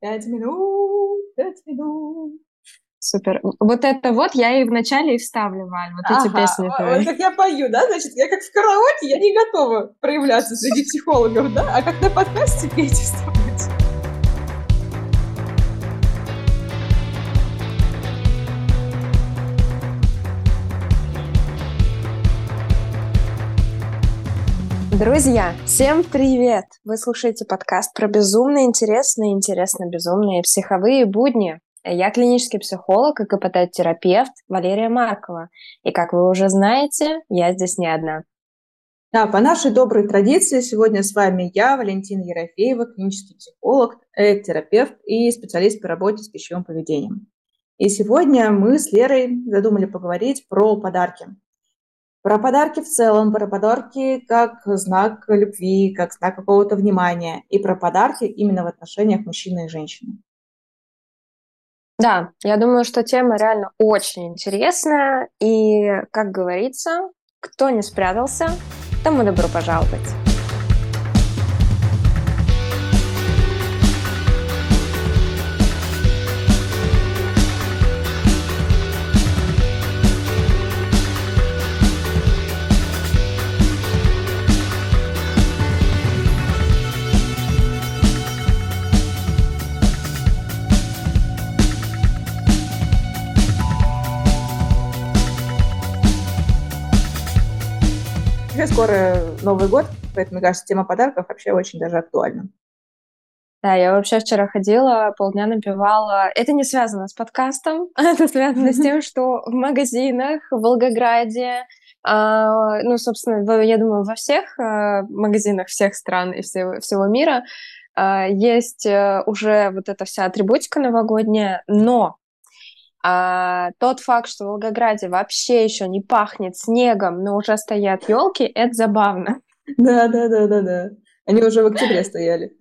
Пять минут, пять минут. Супер. Вот это вот я и вначале и вставлю, Валь, вот ага, эти песни твои. Вот как я пою, да, значит, я как в караоке, я не готова проявляться среди психологов, да, а как на подкасте петь вставлять. Друзья, всем привет! Вы слушаете подкаст про безумно интересные, интересно безумные психовые будни. Я клинический психолог и КПТ-терапевт Валерия Маркова. И как вы уже знаете, я здесь не одна. Да, по нашей доброй традиции сегодня с вами я, Валентина Ерофеева, клинический психолог, терапевт и специалист по работе с пищевым поведением. И сегодня мы с Лерой задумали поговорить про подарки. Про подарки в целом, про подарки как знак любви, как знак какого-то внимания, и про подарки именно в отношениях мужчины и женщины. Да, я думаю, что тема реально очень интересная, и, как говорится, кто не спрятался, тому добро пожаловать. Скоро Новый год, поэтому, мне кажется, тема подарков вообще очень даже актуальна. Да, я вообще вчера ходила, полдня напивала. Это не связано с подкастом, это связано с тем, что в магазинах в Волгограде, а, ну, собственно, я думаю, во всех а, магазинах всех стран и всего, всего мира а, есть э, уже вот эта вся атрибутика новогодняя, но а тот факт, что в Волгограде вообще еще не пахнет снегом, но уже стоят елки, это забавно. Да, да, да, да, да. Они уже в октябре стояли.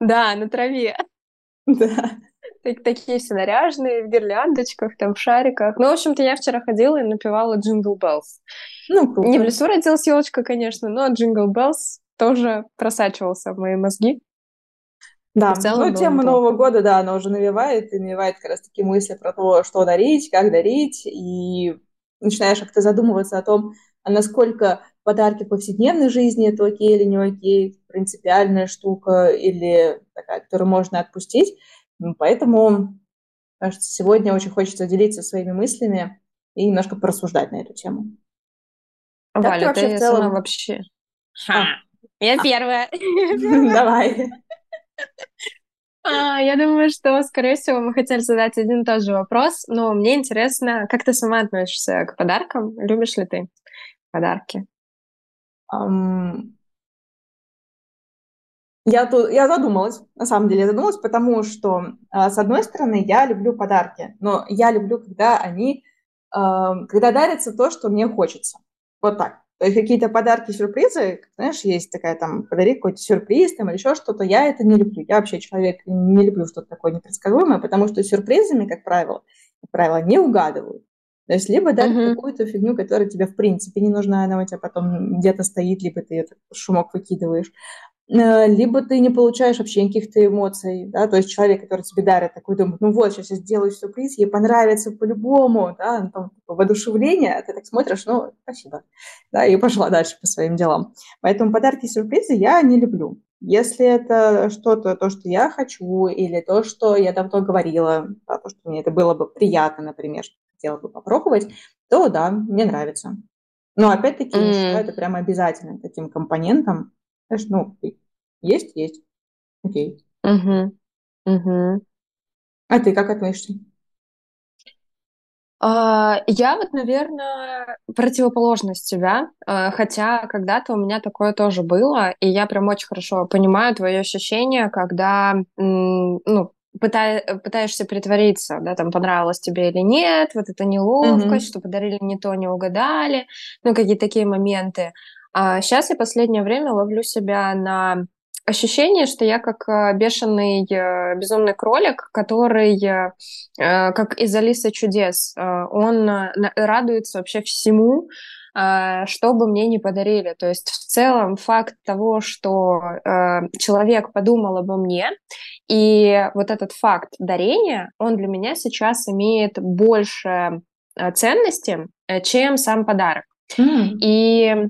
Да, на траве. Да. Такие все наряженные, в гирляндочках, там, в шариках. Ну, в общем-то, я вчера ходила и напевала Jingle Bells. Ну, круто. Не в лесу родилась елочка, конечно, но Jingle Bells тоже просачивался в мои мозги. Да, ну тема Нового года, да, она уже навевает, и навевает как раз такие мысли про то, что дарить, как дарить, и начинаешь как-то задумываться о том, а насколько подарки в повседневной жизни это окей или не окей, принципиальная штука или такая, которую можно отпустить. Поэтому, кажется, сегодня очень хочется делиться своими мыслями и немножко порассуждать на эту тему. Валя, ты, вообще ты целом... вообще... А. Я а. первая. Давай. А, я думаю, что, скорее всего, мы хотели задать один и тот же вопрос, но мне интересно, как ты сама относишься к подаркам? Любишь ли ты подарки? Um, я, тут, я задумалась, на самом деле, я задумалась, потому что, uh, с одной стороны, я люблю подарки, но я люблю, когда они, когда дарится то, что мне хочется. Вот так. Есть какие-то подарки, сюрпризы, знаешь, есть такая там, подари какой-то сюрприз там или еще что-то, я это не люблю. Я вообще человек, не люблю что-то такое непредсказуемое, потому что сюрпризами, как правило, как правило, не угадывают. То есть либо дать uh-huh. какую-то фигню, которая тебе в принципе не нужна, она у тебя потом где-то стоит, либо ты этот шумок выкидываешь. Э, либо ты не получаешь вообще каких-то эмоций, да, то есть человек, который тебе дарит, такой думает, ну вот, сейчас я сделаю сюрприз, ей понравится по-любому, да, ну, там, типа, воодушевление, а ты так смотришь, ну, спасибо, да, и пошла дальше по своим делам. Поэтому подарки-сюрпризы я не люблю. Если это что-то, то, что я хочу, или то, что я давно говорила, да, то, что мне это было бы приятно, например, что хотела бы попробовать, то да, мне нравится. Но опять-таки, mm. я считаю это прямо обязательным таким компонентом, знаешь, ну, есть, есть. Окей. Угу. Угу. А ты как относишься? А, я вот, наверное, противоположность тебя, а, хотя когда-то у меня такое тоже было, и я прям очень хорошо понимаю твои ощущения, когда, ну, пытай, пытаешься притвориться, да, там понравилось тебе или нет, вот это неловкость, mm-hmm. что подарили не то, не угадали, ну, какие-то такие моменты. А сейчас я последнее время ловлю себя на ощущение, что я как э, бешеный э, безумный кролик, который, э, как из Алисы чудес, он радуется вообще всему, э, что бы мне не подарили. То есть в целом факт того, что э, человек подумал обо мне, и вот этот факт дарения, он для меня сейчас имеет больше э, ценности, э, чем сам подарок. Mm. И Э,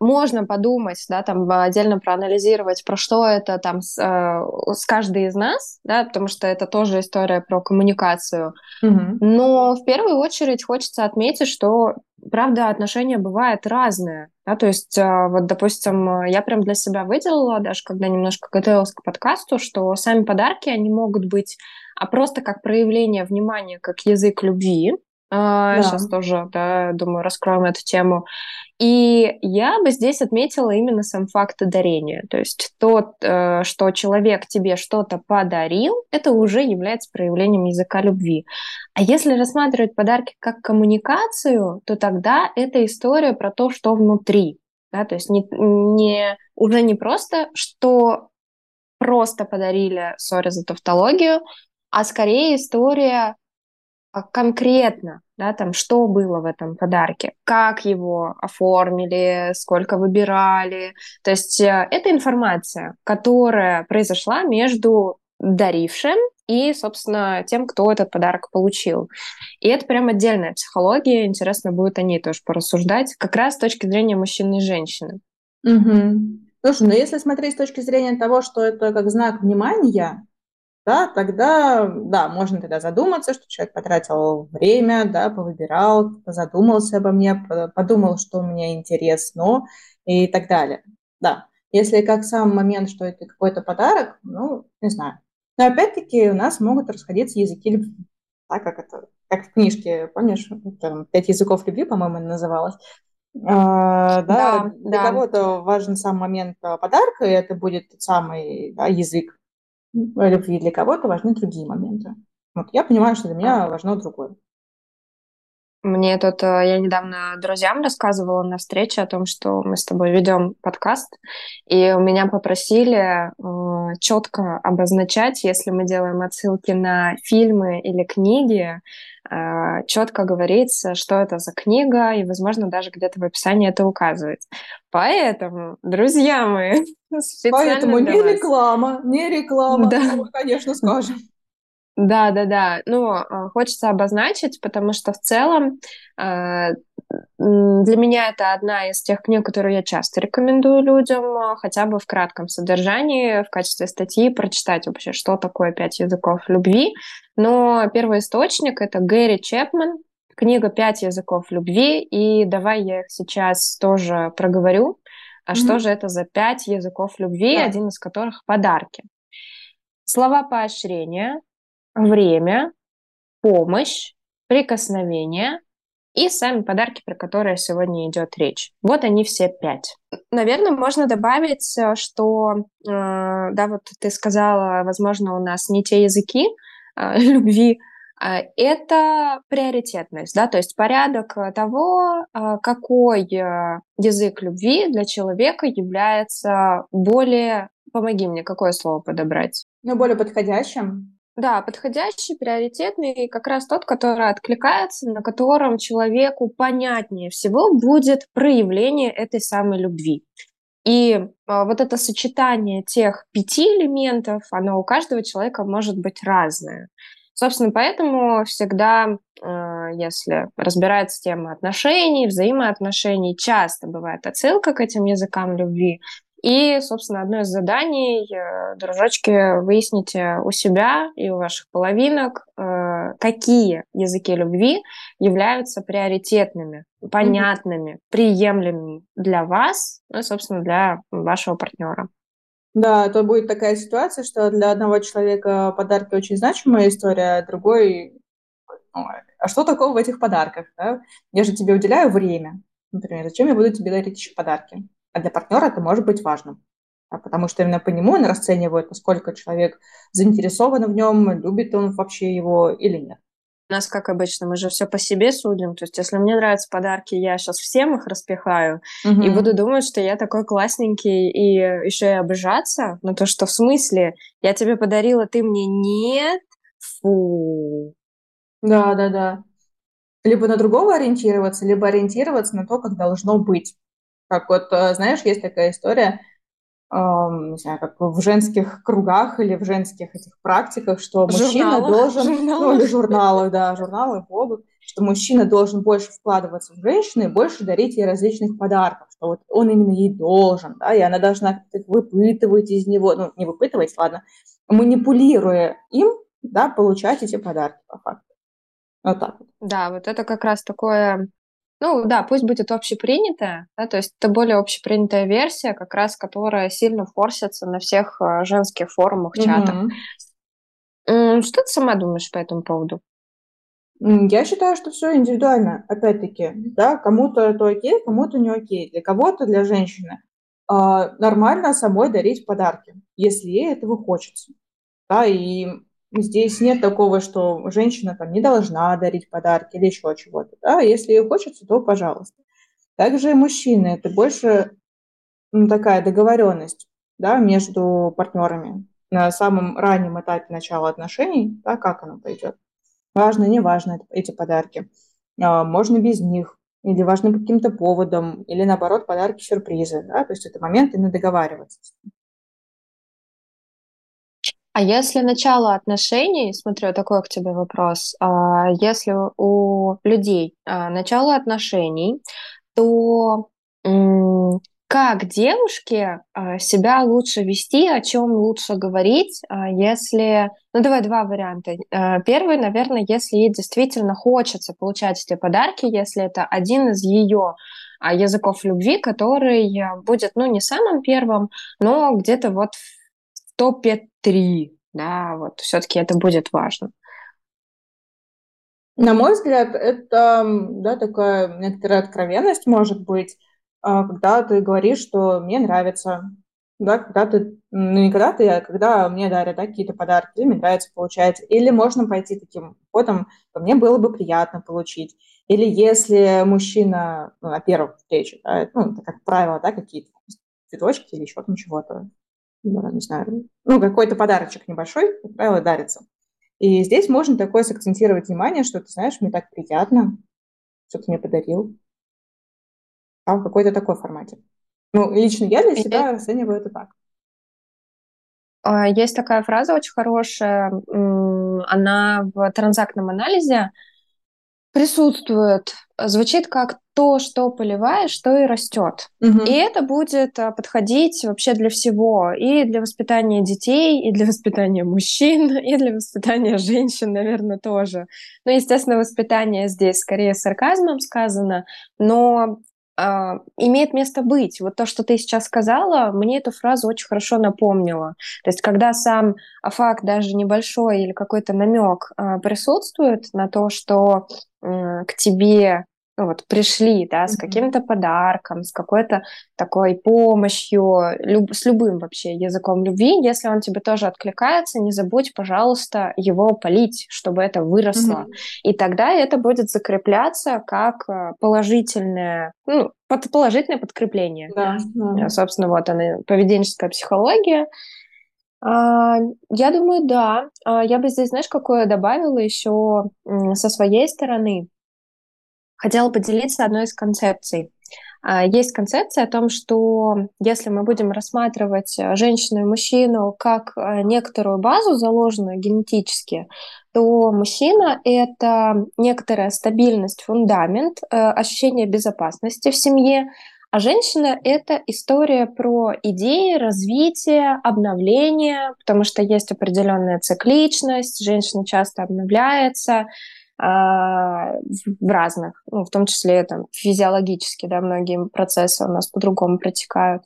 можно подумать, да, там отдельно проанализировать, про что это там с, э, с каждой из нас, да, потому что это тоже история про коммуникацию. Mm-hmm. Но в первую очередь хочется отметить, что, правда, отношения бывают разные. Да, то есть, э, вот, допустим, я прям для себя выделила, даже когда немножко готовилась к подкасту, что сами подарки, они могут быть а просто как проявление внимания, как язык любви, а, да. Сейчас тоже, да, думаю, раскроем эту тему. И я бы здесь отметила именно сам факт дарения. То есть то, э, что человек тебе что-то подарил, это уже является проявлением языка любви. А если рассматривать подарки как коммуникацию, то тогда это история про то, что внутри. Да? То есть не, не, уже не просто, что просто подарили, сори за тавтологию, а скорее история а конкретно, да, там, что было в этом подарке, как его оформили, сколько выбирали. То есть э, это информация, которая произошла между дарившим и, собственно, тем, кто этот подарок получил. И это прям отдельная психология, интересно будет о ней тоже порассуждать, как раз с точки зрения мужчины и женщины. Угу. Слушай, ну если смотреть с точки зрения того, что это как знак внимания, да, тогда, да, можно тогда задуматься, что человек потратил время, да, повыбирал, задумался обо мне, подумал, что мне интересно и так далее. Да, если как сам момент, что это какой-то подарок, ну, не знаю. Но опять-таки у нас могут расходиться языки любви. Так, как это, как в книжке, помнишь, там, «Пять языков любви», по-моему, называлось. А, да, да, для да. кого-то важен сам момент подарка, и это будет тот самый да, язык любви для кого-то важны другие моменты. Вот я понимаю, что для меня важно другое. Мне тут, э, я недавно друзьям рассказывала на встрече о том, что мы с тобой ведем подкаст, и у меня попросили э, четко обозначать, если мы делаем отсылки на фильмы или книги, э, четко говорится, что это за книга, и, возможно, даже где-то в описании это указывать. Поэтому, друзья мои, Поэтому не вас. реклама, не реклама, да. мы, конечно, скажем. Да, да, да. Ну, а, хочется обозначить, потому что в целом а, для меня это одна из тех книг, которые я часто рекомендую людям, а, хотя бы в кратком содержании, в качестве статьи прочитать вообще, что такое «Пять языков любви». Но первый источник — это Гэри Чепман, книга «Пять языков любви», и давай я их сейчас тоже проговорю. А mm-hmm. что же это за пять языков любви, yeah. один из которых — подарки? Слова поощрения, время, помощь, прикосновение и сами подарки, про которые сегодня идет речь. Вот они все пять. Наверное, можно добавить, э, что, э, да, вот ты сказала, возможно, у нас не те языки э, любви, э, это приоритетность, да, то есть порядок того, э, какой язык любви для человека является более, помоги мне, какое слово подобрать? Ну, более подходящим. Да, подходящий, приоритетный, как раз тот, который откликается, на котором человеку понятнее всего будет проявление этой самой любви. И э, вот это сочетание тех пяти элементов, оно у каждого человека может быть разное. Собственно, поэтому всегда, э, если разбирается тема отношений, взаимоотношений, часто бывает отсылка к этим языкам любви. И, собственно, одно из заданий, э, дружочки, выясните у себя и у ваших половинок, э, какие языки любви являются приоритетными, понятными, приемлемыми для вас, ну и, собственно, для вашего партнера. Да, то будет такая ситуация, что для одного человека подарки очень значимая история, а другой... Ну, а что такого в этих подарках? Да? Я же тебе уделяю время. Например, зачем я буду тебе дарить еще подарки? А для партнера это может быть важным. Потому что именно по нему он расценивает, насколько человек заинтересован в нем, любит он вообще его или нет. У нас, как обычно, мы же все по себе судим. То есть, если мне нравятся подарки, я сейчас всем их распихаю угу. и буду думать, что я такой классненький и еще и обижаться на то, что в смысле я тебе подарила, ты мне нет. Фу. Да, да, да. либо на другого ориентироваться, либо ориентироваться на то, как должно быть. Как вот, э, знаешь, есть такая история, не знаю, как в женских кругах или в женских этих практиках, что мужчина журналах, должен, журналах. ну или журналы, да, журналы, блогах, что мужчина должен больше вкладываться в женщину и больше дарить ей различных подарков, что вот он именно ей должен, да, и она должна выпытывать из него, ну не выпытывать, ладно, манипулируя им, да, получать эти подарки по факту. Вот так вот. Да, вот это как раз такое ну да, пусть будет общепринятая, да, то есть это более общепринятая версия, как раз которая сильно форсится на всех э, женских форумах, чатах. Mm-hmm. Что ты сама думаешь по этому поводу? Я считаю, что все индивидуально, опять-таки, да, кому-то это окей, кому-то не окей. Для кого-то, для женщины, э, нормально самой дарить подарки, если ей этого хочется. Да, и Здесь нет такого, что женщина там не должна дарить подарки или еще чего-то. Да? Если ей хочется, то пожалуйста. Также и мужчины. Это больше ну, такая договоренность да, между партнерами на самом раннем этапе начала отношений, да, как оно пойдет. Важно, не важно эти подарки. А, можно без них, или важно каким-то поводам, или наоборот подарки-сюрпризы. Да? То есть это момент именно договариваться. А если начало отношений, смотрю, такой к тебе вопрос, а, если у людей а, начало отношений, то как девушке а, себя лучше вести, о чем лучше говорить, если... Ну, давай два варианта. Первый, наверное, если ей действительно хочется получать эти подарки, если это один из ее языков любви, который будет, ну, не самым первым, но где-то вот в топе три, да, вот все-таки это будет важно. На мой взгляд, это да, такая некоторая откровенность может быть, а, когда ты говоришь, что мне нравится, да, когда ты, ну не когда ты, а когда мне дарят да, какие-то подарки, или мне нравится получать, или можно пойти таким ходом, то мне было бы приятно получить. Или если мужчина ну, на первых встречах, да, ну, это как правило, да, какие-то цветочки или еще там чего-то, да, не знаю, ну, какой-то подарочек небольшой, как правило, дарится. И здесь можно такое сакцентировать внимание, что ты знаешь, мне так приятно, что ты мне подарил. А в какой-то такой формате. Ну, лично я для себя оцениваю это так. А, есть такая фраза очень хорошая, она в транзактном анализе присутствует, звучит как то, что поливаешь, то и растет. Угу. И это будет а, подходить вообще для всего. И для воспитания детей, и для воспитания мужчин, и для воспитания женщин, наверное, тоже. Ну, естественно, воспитание здесь скорее сарказмом сказано, но Uh, имеет место быть. Вот то, что ты сейчас сказала, мне эту фразу очень хорошо напомнило. То есть, когда сам факт даже небольшой или какой-то намек uh, присутствует на то, что к тебе вот пришли, да, с каким-то подарком, с какой-то такой помощью, люб, с любым вообще языком любви, если он тебе тоже откликается, не забудь, пожалуйста, его полить, чтобы это выросло. Mm-hmm. И тогда это будет закрепляться как э, положительное, ну, под, положительное подкрепление. Да, да. Собственно, вот она, поведенческая психология. А, я думаю, да. А, я бы здесь, знаешь, какое добавила еще со своей стороны хотела поделиться одной из концепций. А, есть концепция о том, что если мы будем рассматривать э, женщину и мужчину как э, некоторую базу, заложенную генетически, то мужчина — это некоторая стабильность, фундамент, э, ощущение безопасности в семье, а женщина — это история про идеи, развитие, обновление, потому что есть определенная цикличность, женщина часто обновляется, в разных, ну, в том числе там, физиологически, да, многие процессы у нас по-другому протекают.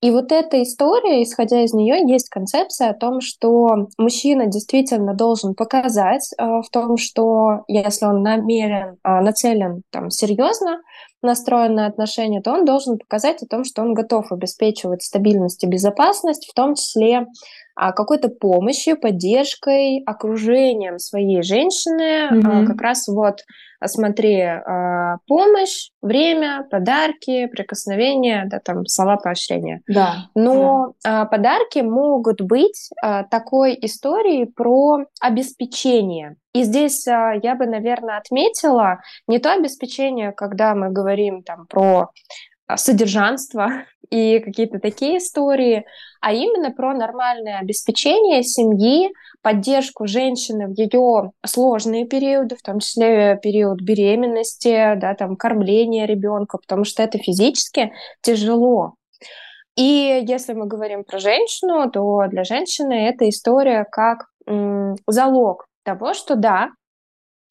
И вот эта история, исходя из нее, есть концепция о том, что мужчина действительно должен показать э, в том, что если он намерен, э, нацелен там серьезно, настроен на отношения, то он должен показать о том, что он готов обеспечивать стабильность и безопасность, в том числе а, какой-то помощью, поддержкой, окружением своей женщины, mm-hmm. как раз вот смотри, а, помощь, время, подарки, прикосновения, да, там слова поощрения. Да. Но да. подарки могут быть такой историей про обеспечение. И здесь а, я бы, наверное, отметила не то обеспечение, когда мы говорим там про а, содержанство и какие-то такие истории, а именно про нормальное обеспечение семьи, поддержку женщины в ее сложные периоды, в том числе период беременности, да, там, кормления ребенка, потому что это физически тяжело. И если мы говорим про женщину, то для женщины эта история как м, залог того, что да,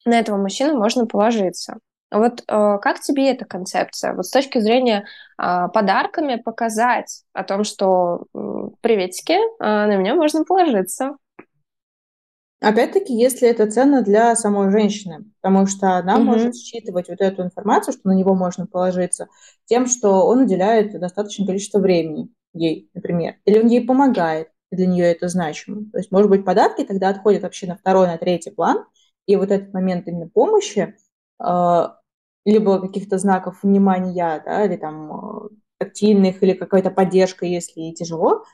на этого мужчину можно положиться. Вот э, как тебе эта концепция? Вот с точки зрения э, подарками показать о том, что приветики, э, на меня можно положиться. Опять-таки, если это ценно для самой женщины, потому что она mm-hmm. может считывать вот эту информацию, что на него можно положиться, тем, что он уделяет достаточное количество времени ей, например, или он ей помогает, и для нее это значимо. То есть, может быть, подарки тогда отходят вообще на второй, на третий план, и вот этот момент именно помощи э, либо каких-то знаков внимания, да, или там э, активных, или какая-то поддержка, если ей тяжело,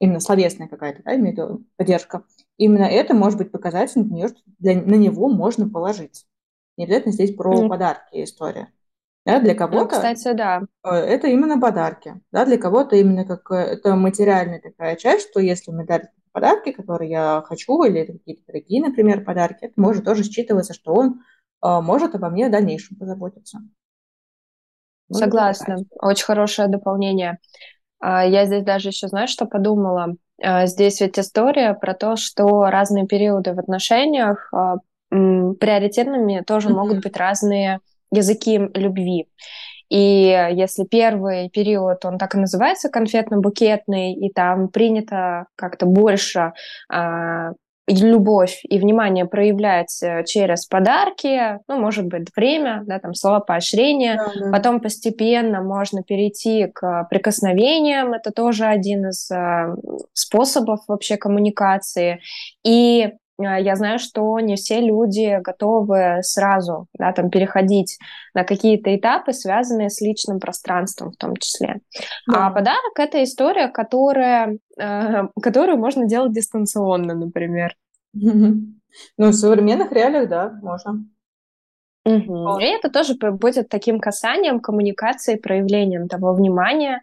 именно словесная какая-то, да, имею поддержка, именно это может быть показателем для нее, что для, на него можно положиться. Не обязательно здесь про mm. подарки история. Да, для ну, кого-то ну, кстати, да. Э, это именно подарки. Да, для кого-то именно как э, это материальная такая часть, что если мне дарят подарки, которые я хочу, или какие-то дорогие, например, подарки, это может тоже считываться, что он может обо мне в дальнейшем позаботиться. Может Согласна. Очень хорошее дополнение. А, я здесь даже еще, знаешь, что подумала? А, здесь ведь история про то, что разные периоды в отношениях приоритетными тоже mm-hmm. могут быть разные языки любви. И если первый период, он так и называется, конфетно-букетный, и там принято как-то больше любовь и внимание проявлять через подарки, ну, может быть, время, да, там, слова поощрения. Да, да. Потом постепенно можно перейти к прикосновениям. Это тоже один из э, способов вообще коммуникации. И э, я знаю, что не все люди готовы сразу да, там, переходить на какие-то этапы, связанные с личным пространством в том числе. Да. А подарок — это история, которая, э, которую можно делать дистанционно, например. Ну, в современных реалиях, да, можно. Угу. И это тоже будет таким касанием, коммуникацией, проявлением того внимания,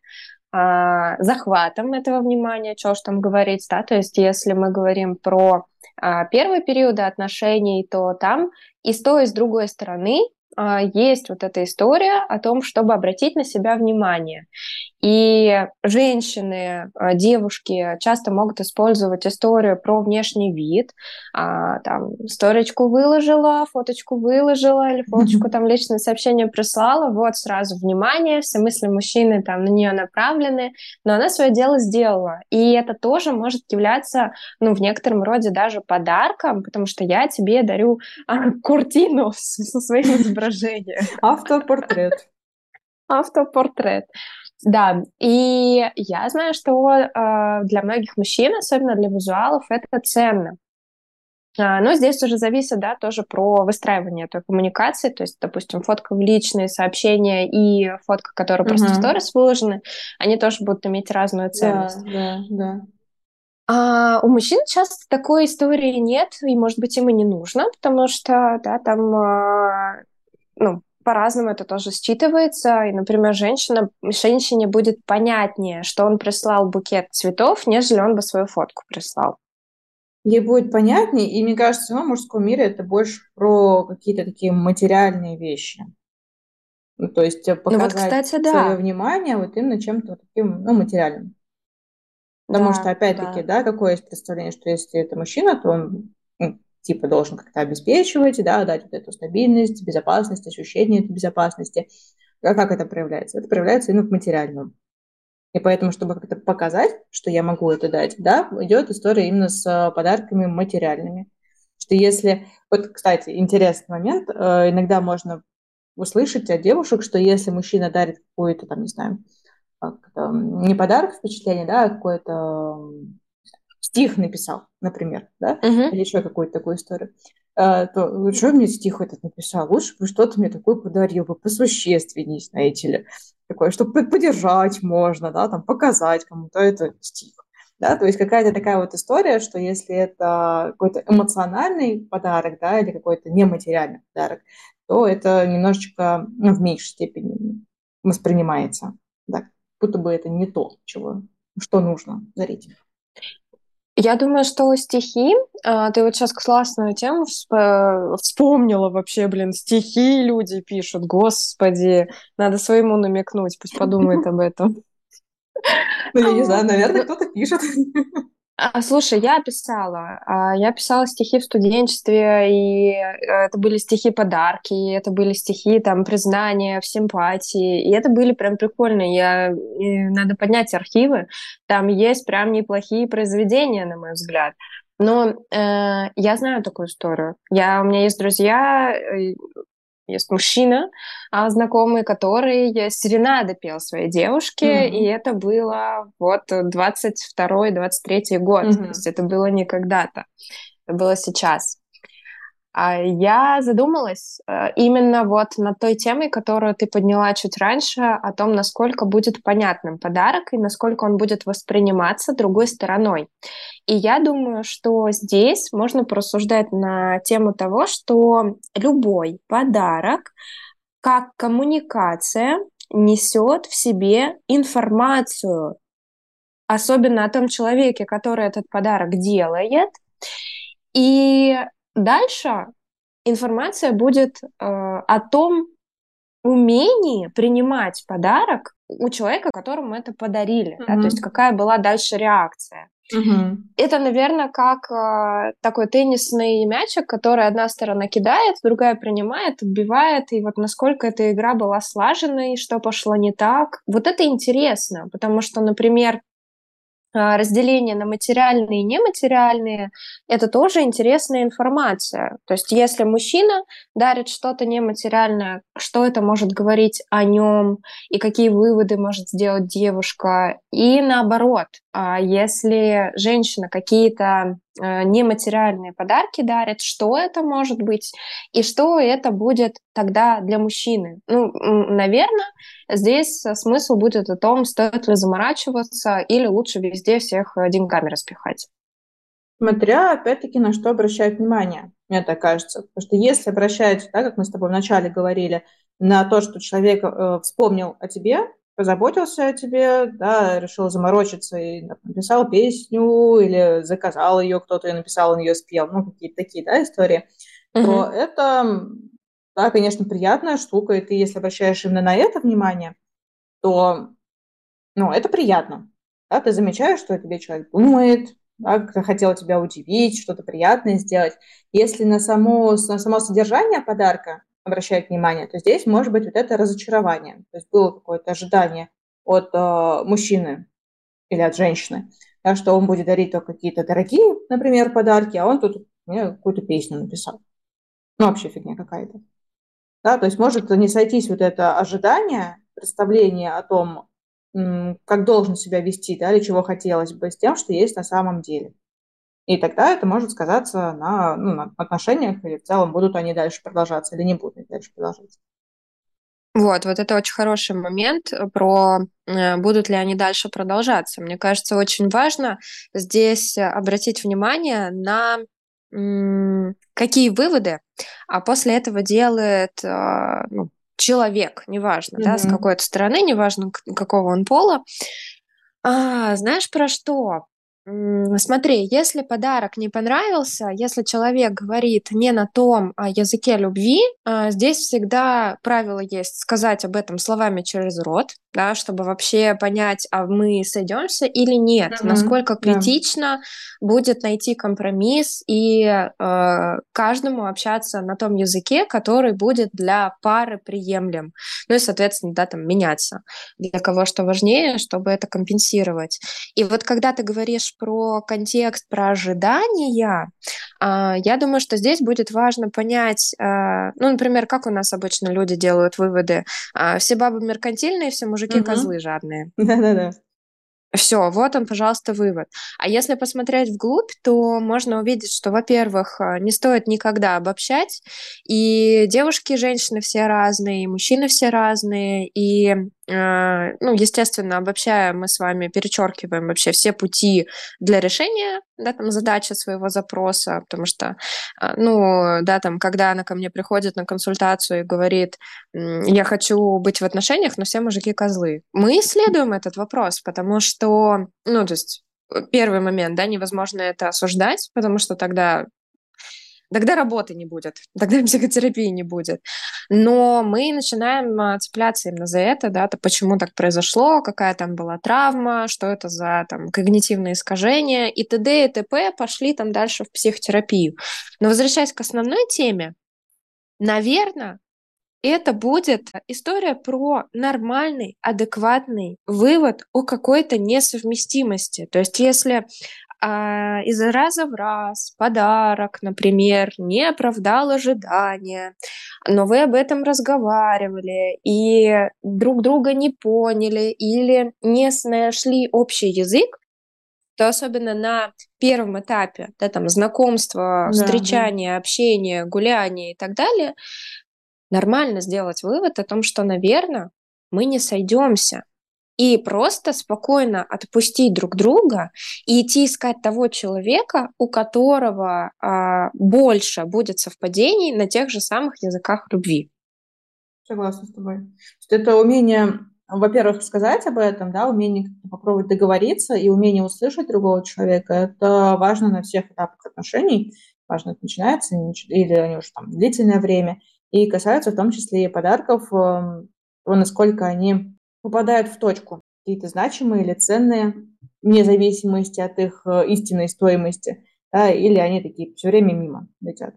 а, захватом этого внимания, что ж там говорить, да, то есть если мы говорим про а, первые периоды отношений, то там и с той, и с другой стороны есть вот эта история о том, чтобы обратить на себя внимание. И женщины, а, девушки часто могут использовать историю про внешний вид. А, там, сторичку выложила, фоточку выложила, или фоточку там личное сообщение прислала, вот сразу внимание, все мысли мужчины там на нее направлены, но она свое дело сделала. И это тоже может являться, ну, в некотором роде даже подарком, потому что я тебе дарю а, куртину со своим изображением. Автопортрет. Автопортрет. Да, и я знаю, что э, для многих мужчин, особенно для визуалов, это ценно. А, но здесь уже зависит, да, тоже про выстраивание той коммуникации, то есть, допустим, фотка в личные сообщения и фотка, которая uh-huh. просто в сторис выложены, они тоже будут иметь разную ценность. Да, да, да. А у мужчин часто такой истории нет, и, может быть, им и не нужно, потому что, да, там, а, ну, по-разному это тоже считывается. И, например, женщина, женщине будет понятнее, что он прислал букет цветов, нежели он бы свою фотку прислал. Ей будет понятнее, и мне кажется, в мужском мире это больше про какие-то такие материальные вещи. Ну, то есть показать ну, вот, кстати, да. свое внимание вот именно чем-то таким, ну, материальным. Потому да, что, опять-таки, да. да, какое есть представление, что если это мужчина, то он ну, типа должен как-то обеспечивать, да, дать вот эту стабильность, безопасность, ощущение этой безопасности. А как это проявляется? Это проявляется именно в материальном. И поэтому, чтобы как-то показать, что я могу это дать, да, идет история именно с э, подарками материальными. Что если... Вот, кстати, интересный момент. Э, иногда можно услышать от девушек, что если мужчина дарит какую-то, там, не знаю, не подарок, впечатление, да, а какое-то стих написал, например, да, uh-huh. или еще какую-то такую историю, а, то что мне стих этот написал? Лучше бы что-то мне такое подарил бы, посущественней, знаете ли. Такое, чтобы поддержать можно, да, там, показать кому-то это стих. Да, то есть какая-то такая вот история, что если это какой-то эмоциональный подарок, да, или какой-то нематериальный подарок, то это немножечко ну, в меньшей степени воспринимается. Да, будто бы это не то, чего, что нужно дарить. Я думаю, что стихи, а, ты вот сейчас классную тему вспомнила вообще, блин, стихи люди пишут, господи, надо своему намекнуть, пусть подумает об этом. Ну, я не знаю, наверное, кто-то пишет. А, слушай, я писала. А, я писала стихи в студенчестве, и э, это были стихи-подарки, и это были стихи, там, признания в симпатии, и это были прям прикольные. Я... надо поднять архивы, там есть прям неплохие произведения, на мой взгляд. Но э, я знаю такую историю. Я, у меня есть друзья, э, есть мужчина а, знакомый, который серенады пел своей девушке, mm-hmm. и это было вот 22-23 год, mm-hmm. то есть это было не когда-то, это было сейчас. А я задумалась э, именно вот над той темой, которую ты подняла чуть раньше, о том, насколько будет понятным подарок и насколько он будет восприниматься другой стороной. И я думаю, что здесь можно порассуждать на тему того, что любой подарок как коммуникация несет в себе информацию, особенно о том человеке, который этот подарок делает. И Дальше информация будет э, о том умении принимать подарок у человека, которому это подарили, mm-hmm. да, то есть какая была дальше реакция. Mm-hmm. Это, наверное, как э, такой теннисный мячик, который одна сторона кидает, другая принимает, отбивает, и вот насколько эта игра была слаженной, что пошло не так. Вот это интересно, потому что, например, разделение на материальные и нематериальные, это тоже интересная информация. То есть если мужчина дарит что-то нематериальное, что это может говорить о нем и какие выводы может сделать девушка. И наоборот, а если женщина какие-то нематериальные подарки дарит, что это может быть и что это будет тогда для мужчины. Ну, наверное, здесь смысл будет о том, стоит ли заморачиваться или лучше везде всех э, деньгами распихать. Смотря, опять-таки, на что обращать внимание, мне так кажется. Потому что если обращать, да, как мы с тобой вначале говорили, на то, что человек э, вспомнил о тебе, позаботился о тебе, да, решил заморочиться и написал песню или заказал ее, кто-то ее написал, он ее спел, ну, какие-то такие, да, истории, uh-huh. то это, да, конечно, приятная штука, и ты, если обращаешь именно на это внимание, то, ну, это приятно, да, ты замечаешь, что тебе человек думает, да, хотел тебя удивить, что-то приятное сделать. Если на само, на само содержание подарка обращать внимание, то здесь может быть вот это разочарование. То есть было какое-то ожидание от э, мужчины или от женщины, да, что он будет дарить только какие-то дорогие, например, подарки, а он тут мне какую-то песню написал. Ну, вообще фигня какая-то. Да, то есть может не сойтись вот это ожидание, представление о том, как должен себя вести, да, или чего хотелось бы, с тем, что есть на самом деле. И тогда это может сказаться на, ну, на отношениях, или в целом будут они дальше продолжаться или не будут дальше продолжаться. Вот, вот это очень хороший момент про э, будут ли они дальше продолжаться. Мне кажется, очень важно здесь обратить внимание на какие выводы, а после этого делает э, ну, человек, неважно, mm-hmm. да, с какой-то стороны, неважно, какого он пола. А, знаешь, про что? Смотри, если подарок не понравился, если человек говорит не на том а, языке любви, а, здесь всегда правило есть сказать об этом словами через рот, да, чтобы вообще понять, а мы сойдемся или нет, mm-hmm. насколько критично yeah. будет найти компромисс и э, каждому общаться на том языке, который будет для пары приемлем. Ну и, соответственно, да, там меняться. Для кого что важнее, чтобы это компенсировать. И вот когда ты говоришь про контекст, про ожидания, а, я думаю, что здесь будет важно понять, а, ну, например, как у нас обычно люди делают выводы. А, все бабы меркантильные, все мужики угу. козлы жадные. Да-да-да. Все, вот он, пожалуйста, вывод. А если посмотреть вглубь, то можно увидеть, что, во-первых, не стоит никогда обобщать, и девушки, и женщины все разные, и мужчины все разные, и э, ну, естественно, обобщая, мы с вами перечеркиваем вообще все пути для решения, да, там, задачи своего запроса, потому что, э, ну, да, там, когда она ко мне приходит на консультацию и говорит, я хочу быть в отношениях, но все мужики козлы, мы исследуем этот вопрос, потому что, ну, то есть первый момент, да, невозможно это осуждать, потому что тогда тогда работы не будет, тогда психотерапии не будет. Но мы начинаем а, цепляться именно за это, да, то почему так произошло, какая там была травма, что это за там когнитивные искажения и т.д. и т.п. пошли там дальше в психотерапию. Но возвращаясь к основной теме, наверное, это будет история про нормальный, адекватный вывод о какой-то несовместимости. То есть если из раза в раз подарок, например, не оправдал ожидания, но вы об этом разговаривали и друг друга не поняли или не нашли общий язык, то особенно на первом этапе, да, там, знакомства, да, встречания, да. общения, гуляния и так далее, нормально сделать вывод о том, что, наверное, мы не сойдемся, и просто спокойно отпустить друг друга и идти искать того человека, у которого а, больше будет совпадений на тех же самых языках любви. Согласна с тобой. Это умение, во-первых, сказать об этом, да, умение попробовать договориться и умение услышать другого человека. Это важно на всех этапах отношений. Важно, это начинается или они уже там длительное время. И касается в том числе и подарков, эм, насколько они попадают в точку, какие-то значимые или ценные, вне зависимости от их э, истинной стоимости, да, или они такие все время мимо летят.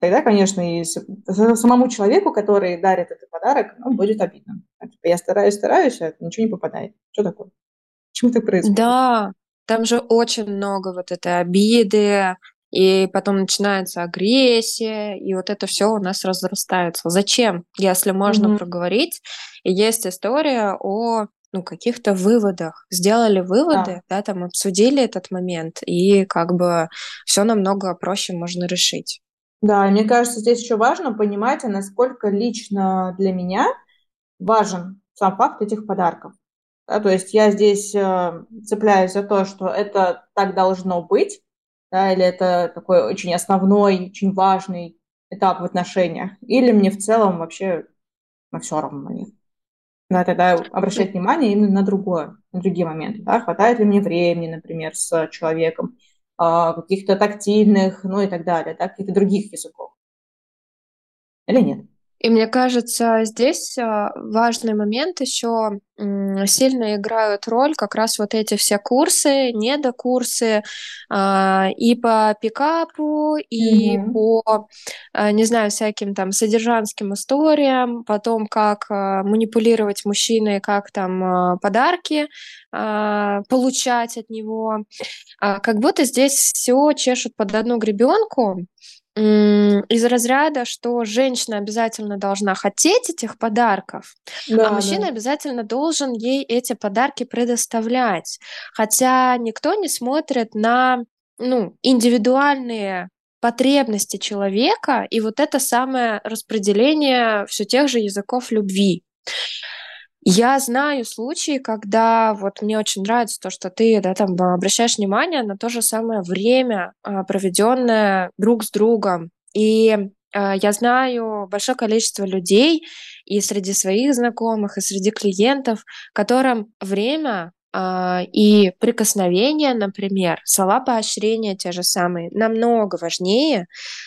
Тогда, конечно, и самому человеку, который дарит этот подарок, ну, будет обидно. Типа, я стараюсь, стараюсь, а ничего не попадает. Что такое? Почему так происходит? Да, там же очень много вот этой обиды, и потом начинается агрессия, и вот это все у нас разрастается. Зачем, если можно mm-hmm. проговорить? И есть история о ну, каких-то выводах. Сделали выводы, да. да, там обсудили этот момент, и как бы все намного проще можно решить. Да, мне кажется, здесь еще важно понимать, а насколько лично для меня важен сам факт этих подарков. Да, то есть я здесь э, цепляюсь за то, что это так должно быть, да, или это такой очень основной, очень важный этап в отношениях, или мне в целом вообще на все равно. Да, тогда обращать внимание именно на другое, на другие моменты. Да? Хватает ли мне времени, например, с человеком, а, каких-то тактильных, ну и так далее, да, каких-то других языков. Или нет? И мне кажется, здесь а, важный момент еще сильно играют роль как раз вот эти все курсы, недокурсы а, и по пикапу, и mm-hmm. по, а, не знаю, всяким там содержанским историям, потом как манипулировать мужчиной, как там подарки получать от него. Как будто здесь все чешут под одну гребенку, из разряда, что женщина обязательно должна хотеть этих подарков, а да, а мужчина да. обязательно должен ей эти подарки предоставлять. Хотя никто не смотрит на ну, индивидуальные потребности человека и вот это самое распределение все тех же языков любви. Я знаю случаи, когда вот мне очень нравится то, что ты да, там обращаешь внимание на то же самое время, а, проведенное друг с другом. И а, я знаю большое количество людей и среди своих знакомых, и среди клиентов, которым время а, и прикосновения, например, слова поощрения те же самые, намного важнее,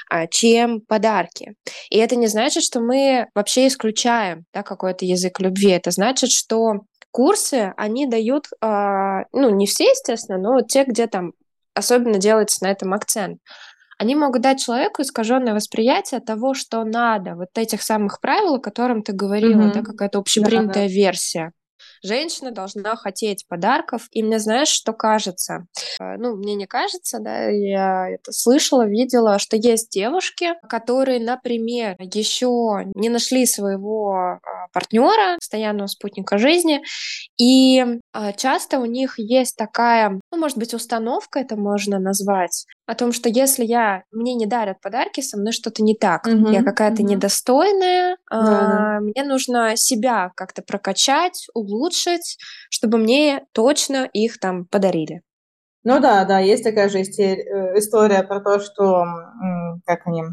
а, чем подарки. И это не значит, что мы вообще исключаем да, какой-то язык любви. Это значит, что курсы, они дают, а, ну, не все, естественно, но те, где там особенно делается на этом акцент. Они могут дать человеку искаженное восприятие того, что надо, вот этих самых правил, о которых ты говорила, mm-hmm. да, какая-то общепринятая да, да. версия женщина должна хотеть подарков. И мне, знаешь, что кажется? Э, ну, мне не кажется, да, я это слышала, видела, что есть девушки, которые, например, еще не нашли своего а, партнера, постоянного спутника жизни, и а, часто у них есть такая, ну, может быть, установка это можно назвать, о том, что если я мне не дарят подарки, со мной что-то не так, mm-hmm. я какая-то mm-hmm. недостойная, да, а, мне нужно себя как-то прокачать, улучшить, чтобы мне точно их там подарили. Ну да, да, есть такая же э, история про то, что как они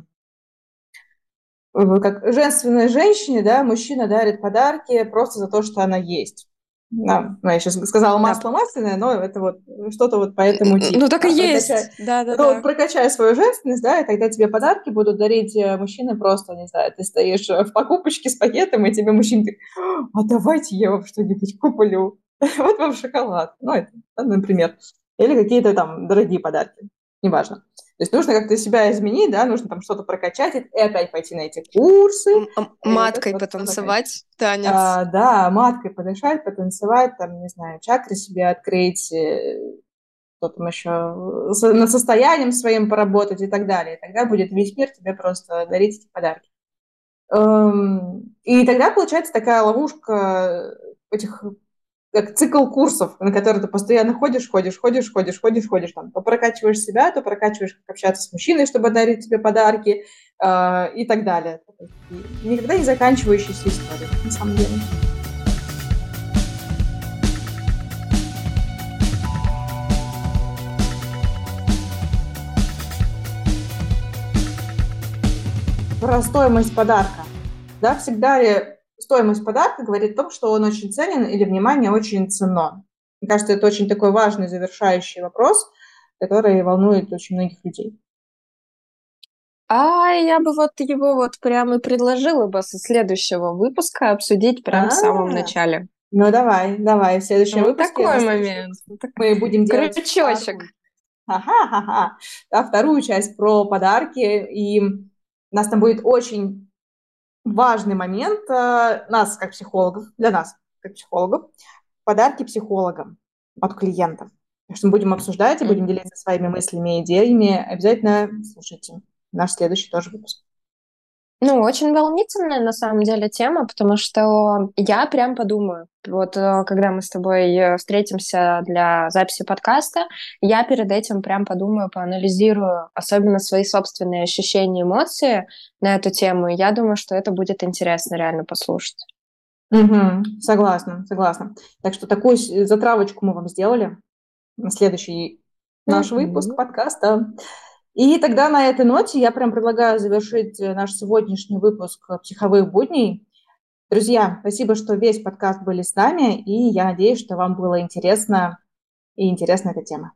как женственной женщине, да, мужчина дарит подарки просто за то, что она есть. Да, ну, я сейчас сказала масло масляное, но это вот что-то вот по этому типу. Ну, так и есть. Да, да, ну, да. Вот прокачай свою женственность, да, и тогда тебе подарки будут дарить э, мужчины просто, не знаю, ты стоишь в покупочке с пакетом, и тебе мужчина говорит, а давайте я вам что-нибудь куплю. вот вам шоколад. Ну, это, например. Или какие-то там дорогие подарки. Неважно. То есть нужно как-то себя изменить, да, нужно там что-то прокачать, и опять пойти на эти курсы. Маткой это, потанцевать, танец. А, да, маткой подышать, потанцевать, там, не знаю, чакры себе открыть, э, что там еще, над состоянием своим поработать и так далее. И тогда будет весь мир тебе просто дарить эти подарки. Эм, и тогда получается такая ловушка этих как цикл курсов, на которые ты постоянно ходишь, ходишь, ходишь, ходишь, ходишь, ходишь, там, то прокачиваешь себя, то прокачиваешь, как общаться с мужчиной, чтобы дарить тебе подарки э, и так далее. И никогда не заканчивающаяся история, на самом деле. Про стоимость подарка. Да, всегда ли стоимость подарка говорит о том, что он очень ценен или внимание очень ценно. Мне кажется, это очень такой важный завершающий вопрос, который волнует очень многих людей. А я бы вот его вот прямо и предложила бы со следующего выпуска обсудить прямо в самом а. начале. Ну давай, давай, в следующем вот выпуске. такой момент. Мы будем делать... Крючочек. Ага-ага. Да, вторую часть про подарки. И у нас там будет очень важный момент э, нас, как психологов, для нас, как психологов, подарки психологам от клиентов. Что мы будем обсуждать и будем делиться своими мыслями и идеями. Обязательно слушайте наш следующий тоже выпуск. Ну, очень волнительная на самом деле тема, потому что я прям подумаю. Вот э, когда мы с тобой э, встретимся для записи подкаста, я перед этим прям подумаю, поанализирую, особенно свои собственные ощущения, эмоции на эту тему. И я думаю, что это будет интересно реально послушать. Угу, согласна, согласна. Так что такую затравочку мы вам сделали на следующий наш выпуск подкаста. И тогда на этой ноте я прям предлагаю завершить э, наш сегодняшний выпуск «Психовых будней». Друзья, спасибо, что весь подкаст были с нами, и я надеюсь, что вам было интересно и интересна эта тема.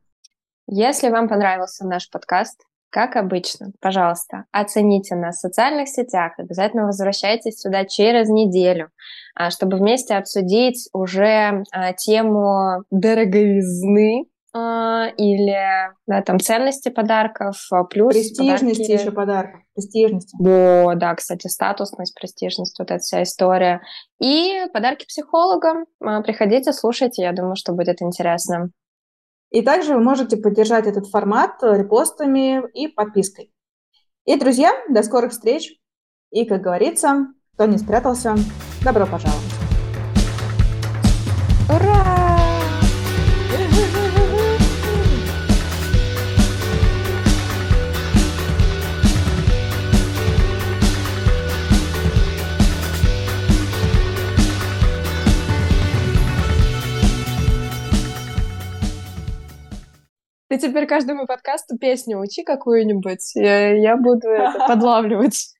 Если вам понравился наш подкаст, как обычно, пожалуйста, оцените нас в социальных сетях, обязательно возвращайтесь сюда через неделю, а, чтобы вместе обсудить уже а, тему дороговизны или да, там ценности подарков, а, плюс престижности подарки... еще подарков, престижности. О, да, кстати, статусность, престижность, вот эта вся история. И подарки психологам. А, приходите, слушайте, я думаю, что будет интересно. И также вы можете поддержать этот формат репостами и подпиской. И, друзья, до скорых встреч. И, как говорится, кто не спрятался, добро пожаловать. Ты теперь каждому подкасту песню учи какую-нибудь, я, я буду это подлавливать.